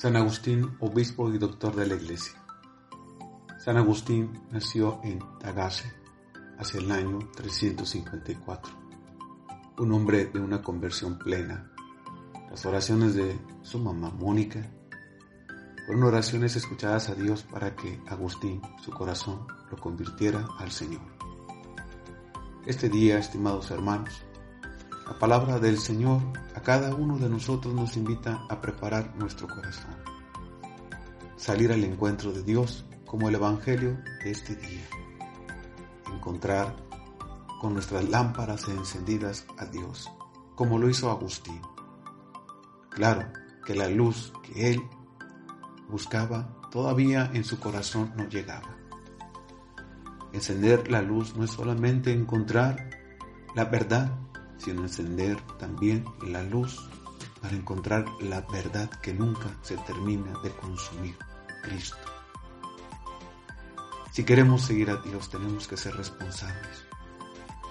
San Agustín, obispo y doctor de la Iglesia. San Agustín nació en Tagase hacia el año 354. Un hombre de una conversión plena. Las oraciones de su mamá Mónica fueron oraciones escuchadas a Dios para que Agustín, su corazón, lo convirtiera al Señor. Este día, estimados hermanos, la palabra del Señor a cada uno de nosotros nos invita a preparar nuestro corazón, salir al encuentro de Dios como el Evangelio de este día, encontrar con nuestras lámparas encendidas a Dios, como lo hizo Agustín. Claro que la luz que él buscaba todavía en su corazón no llegaba. Encender la luz no es solamente encontrar la verdad, sino encender también la luz para encontrar la verdad que nunca se termina de consumir, Cristo. Si queremos seguir a Dios tenemos que ser responsables.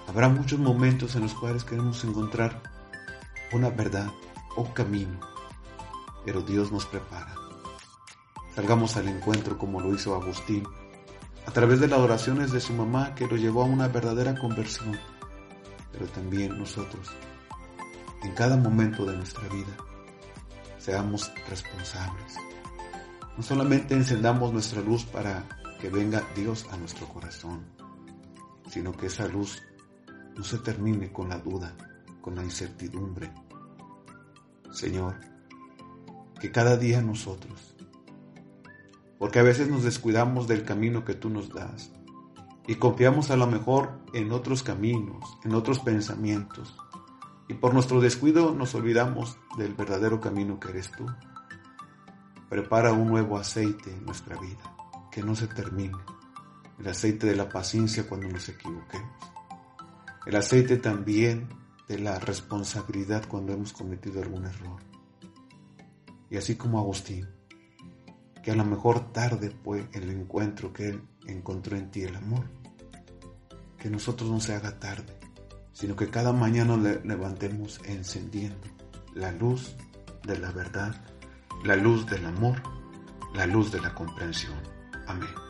Habrá muchos momentos en los cuales queremos encontrar una verdad o camino, pero Dios nos prepara. Salgamos al encuentro como lo hizo Agustín, a través de las oraciones de su mamá que lo llevó a una verdadera conversión pero también nosotros, en cada momento de nuestra vida, seamos responsables. No solamente encendamos nuestra luz para que venga Dios a nuestro corazón, sino que esa luz no se termine con la duda, con la incertidumbre. Señor, que cada día nosotros, porque a veces nos descuidamos del camino que tú nos das, y confiamos a lo mejor en otros caminos, en otros pensamientos. Y por nuestro descuido nos olvidamos del verdadero camino que eres tú. Prepara un nuevo aceite en nuestra vida, que no se termine. El aceite de la paciencia cuando nos equivoquemos. El aceite también de la responsabilidad cuando hemos cometido algún error. Y así como Agustín, que a lo mejor tarde fue el encuentro que él encontró en ti el amor que nosotros no se haga tarde, sino que cada mañana le levantemos encendiendo la luz de la verdad, la luz del amor, la luz de la comprensión. Amén.